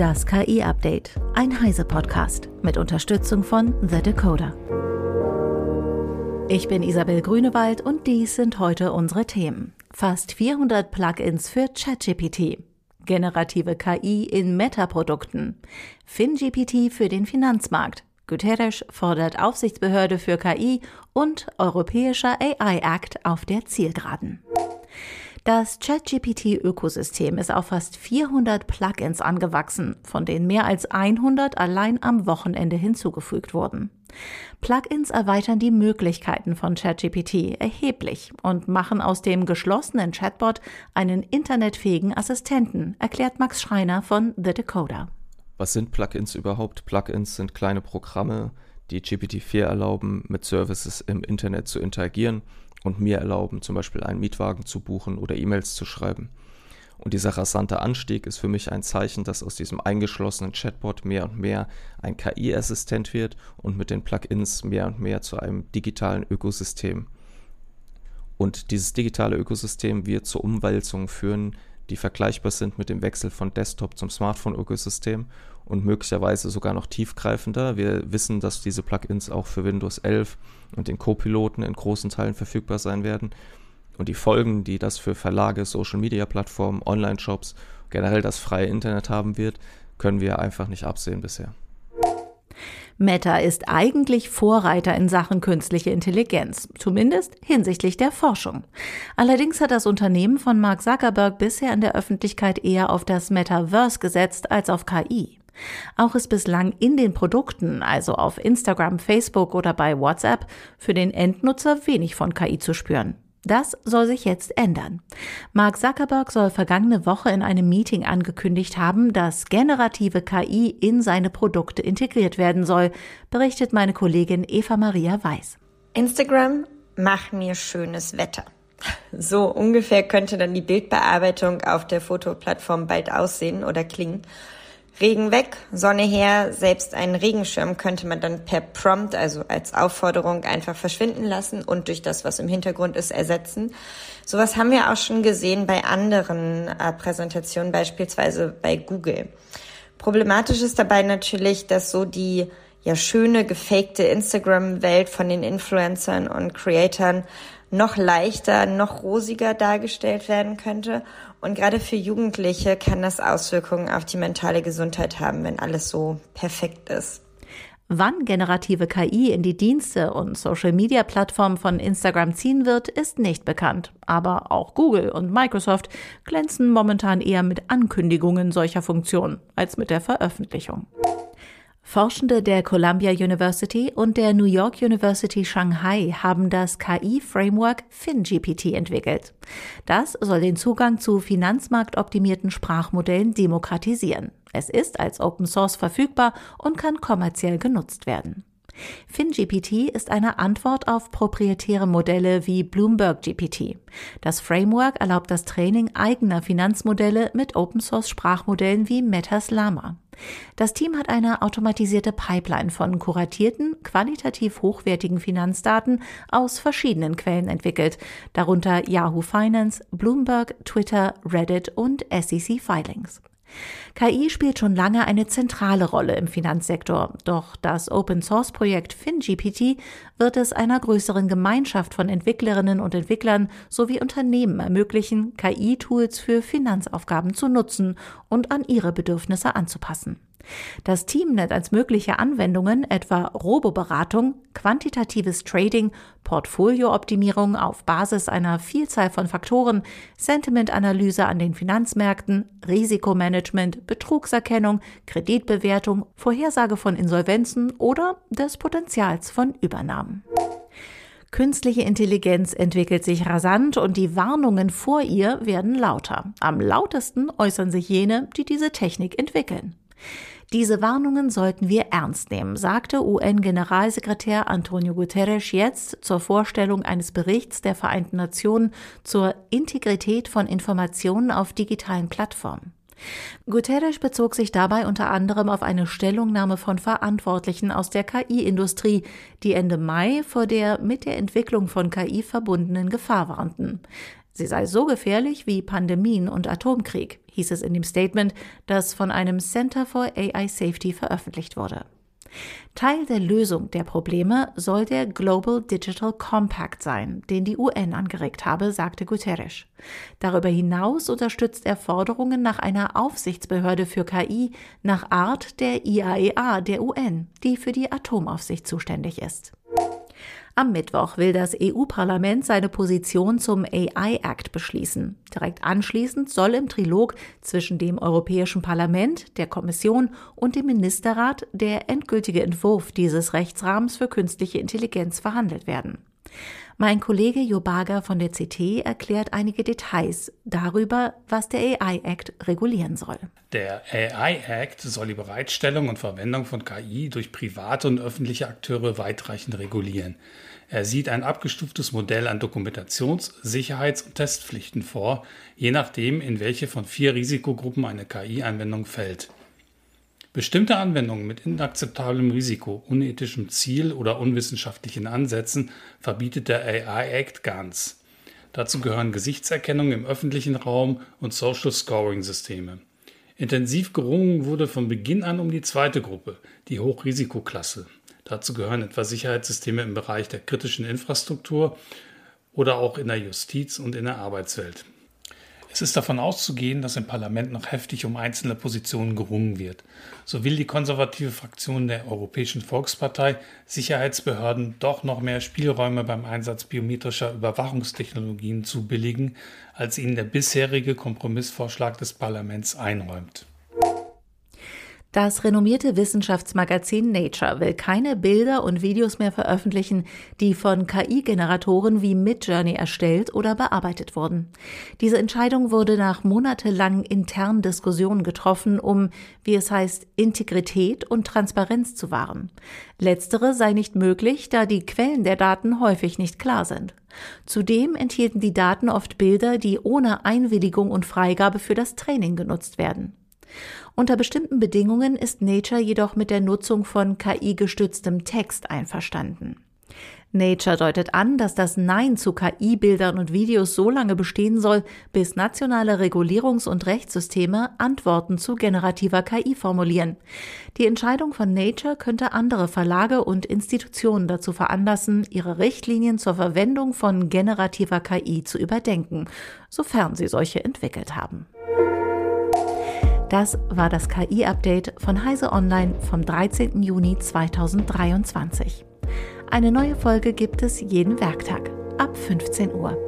Das KI-Update, ein Heise-Podcast mit Unterstützung von The Decoder. Ich bin Isabel Grünewald und dies sind heute unsere Themen. Fast 400 Plugins für ChatGPT, generative KI in Meta-Produkten, FinGPT für den Finanzmarkt, Guterres fordert Aufsichtsbehörde für KI und Europäischer AI-Act auf der Zielgeraden. Das ChatGPT-Ökosystem ist auf fast 400 Plugins angewachsen, von denen mehr als 100 allein am Wochenende hinzugefügt wurden. Plugins erweitern die Möglichkeiten von ChatGPT erheblich und machen aus dem geschlossenen Chatbot einen internetfähigen Assistenten, erklärt Max Schreiner von The Decoder. Was sind Plugins überhaupt? Plugins sind kleine Programme, die GPT-4 erlauben, mit Services im Internet zu interagieren und mir erlauben, zum Beispiel einen Mietwagen zu buchen oder E-Mails zu schreiben. Und dieser rasante Anstieg ist für mich ein Zeichen, dass aus diesem eingeschlossenen Chatbot mehr und mehr ein KI-Assistent wird und mit den Plugins mehr und mehr zu einem digitalen Ökosystem. Und dieses digitale Ökosystem wird zur Umwälzung führen, die vergleichbar sind mit dem Wechsel von Desktop zum Smartphone-Ökosystem und möglicherweise sogar noch tiefgreifender. Wir wissen, dass diese Plugins auch für Windows 11 und den Co-Piloten in großen Teilen verfügbar sein werden. Und die Folgen, die das für Verlage, Social-Media-Plattformen, Online-Shops, generell das freie Internet haben wird, können wir einfach nicht absehen bisher. Meta ist eigentlich Vorreiter in Sachen künstliche Intelligenz, zumindest hinsichtlich der Forschung. Allerdings hat das Unternehmen von Mark Zuckerberg bisher in der Öffentlichkeit eher auf das Metaverse gesetzt als auf KI. Auch ist bislang in den Produkten, also auf Instagram, Facebook oder bei WhatsApp, für den Endnutzer wenig von KI zu spüren. Das soll sich jetzt ändern. Mark Zuckerberg soll vergangene Woche in einem Meeting angekündigt haben, dass generative KI in seine Produkte integriert werden soll, berichtet meine Kollegin Eva Maria Weiß. Instagram, mach mir schönes Wetter. So ungefähr könnte dann die Bildbearbeitung auf der Fotoplattform bald aussehen oder klingen. Regen weg, Sonne her, selbst einen Regenschirm könnte man dann per Prompt, also als Aufforderung, einfach verschwinden lassen und durch das, was im Hintergrund ist, ersetzen. Sowas haben wir auch schon gesehen bei anderen äh, Präsentationen, beispielsweise bei Google. Problematisch ist dabei natürlich, dass so die ja schöne gefakte Instagram-Welt von den Influencern und Creatoren noch leichter, noch rosiger dargestellt werden könnte. Und gerade für Jugendliche kann das Auswirkungen auf die mentale Gesundheit haben, wenn alles so perfekt ist. Wann generative KI in die Dienste und Social-Media-Plattformen von Instagram ziehen wird, ist nicht bekannt. Aber auch Google und Microsoft glänzen momentan eher mit Ankündigungen solcher Funktionen als mit der Veröffentlichung. Forschende der Columbia University und der New York University Shanghai haben das KI-Framework FinGPT entwickelt. Das soll den Zugang zu finanzmarktoptimierten Sprachmodellen demokratisieren. Es ist als Open Source verfügbar und kann kommerziell genutzt werden. FinGPT ist eine Antwort auf proprietäre Modelle wie Bloomberg GPT. Das Framework erlaubt das Training eigener Finanzmodelle mit Open Source Sprachmodellen wie Metas Llama. Das Team hat eine automatisierte Pipeline von kuratierten, qualitativ hochwertigen Finanzdaten aus verschiedenen Quellen entwickelt, darunter Yahoo Finance, Bloomberg, Twitter, Reddit und SEC Filings. KI spielt schon lange eine zentrale Rolle im Finanzsektor, doch das Open-Source-Projekt FinGPT wird es einer größeren Gemeinschaft von Entwicklerinnen und Entwicklern sowie Unternehmen ermöglichen, KI-Tools für Finanzaufgaben zu nutzen und an ihre Bedürfnisse anzupassen. Das Team nennt als mögliche Anwendungen etwa Roboberatung, quantitatives Trading, Portfoliooptimierung auf Basis einer Vielzahl von Faktoren, Sentimentanalyse an den Finanzmärkten, Risikomanagement, Betrugserkennung, Kreditbewertung, Vorhersage von Insolvenzen oder des Potenzials von Übernahmen. Künstliche Intelligenz entwickelt sich rasant und die Warnungen vor ihr werden lauter. Am lautesten äußern sich jene, die diese Technik entwickeln. Diese Warnungen sollten wir ernst nehmen, sagte UN-Generalsekretär Antonio Guterres jetzt zur Vorstellung eines Berichts der Vereinten Nationen zur Integrität von Informationen auf digitalen Plattformen. Guterres bezog sich dabei unter anderem auf eine Stellungnahme von Verantwortlichen aus der KI-Industrie, die Ende Mai vor der mit der Entwicklung von KI verbundenen Gefahr warnten. Sie sei so gefährlich wie Pandemien und Atomkrieg, hieß es in dem Statement, das von einem Center for AI Safety veröffentlicht wurde. Teil der Lösung der Probleme soll der Global Digital Compact sein, den die UN angeregt habe, sagte Guterres. Darüber hinaus unterstützt er Forderungen nach einer Aufsichtsbehörde für KI nach Art der IAEA e der UN, die für die Atomaufsicht zuständig ist. Am Mittwoch will das EU-Parlament seine Position zum AI Act beschließen. Direkt anschließend soll im Trilog zwischen dem Europäischen Parlament, der Kommission und dem Ministerrat der endgültige Entwurf dieses Rechtsrahmens für künstliche Intelligenz verhandelt werden. Mein Kollege Jobaga von der CT erklärt einige Details darüber, was der AI Act regulieren soll. Der AI Act soll die Bereitstellung und Verwendung von KI durch private und öffentliche Akteure weitreichend regulieren. Er sieht ein abgestuftes Modell an Dokumentations-, Sicherheits- und Testpflichten vor, je nachdem, in welche von vier Risikogruppen eine KI-Anwendung fällt. Bestimmte Anwendungen mit inakzeptablem Risiko, unethischem Ziel oder unwissenschaftlichen Ansätzen verbietet der AI Act ganz. Dazu gehören Gesichtserkennung im öffentlichen Raum und Social Scoring Systeme. Intensiv gerungen wurde von Beginn an um die zweite Gruppe, die Hochrisikoklasse. Dazu gehören etwa Sicherheitssysteme im Bereich der kritischen Infrastruktur oder auch in der Justiz und in der Arbeitswelt. Es ist davon auszugehen, dass im Parlament noch heftig um einzelne Positionen gerungen wird. So will die konservative Fraktion der Europäischen Volkspartei Sicherheitsbehörden doch noch mehr Spielräume beim Einsatz biometrischer Überwachungstechnologien zubilligen, als ihnen der bisherige Kompromissvorschlag des Parlaments einräumt. Das renommierte Wissenschaftsmagazin Nature will keine Bilder und Videos mehr veröffentlichen, die von KI-Generatoren wie Midjourney erstellt oder bearbeitet wurden. Diese Entscheidung wurde nach monatelangen internen Diskussionen getroffen, um, wie es heißt, Integrität und Transparenz zu wahren. Letztere sei nicht möglich, da die Quellen der Daten häufig nicht klar sind. Zudem enthielten die Daten oft Bilder, die ohne Einwilligung und Freigabe für das Training genutzt werden. Unter bestimmten Bedingungen ist Nature jedoch mit der Nutzung von KI-gestütztem Text einverstanden. Nature deutet an, dass das Nein zu KI-Bildern und Videos so lange bestehen soll, bis nationale Regulierungs- und Rechtssysteme Antworten zu generativer KI formulieren. Die Entscheidung von Nature könnte andere Verlage und Institutionen dazu veranlassen, ihre Richtlinien zur Verwendung von generativer KI zu überdenken, sofern sie solche entwickelt haben. Das war das KI-Update von Heise Online vom 13. Juni 2023. Eine neue Folge gibt es jeden Werktag ab 15 Uhr.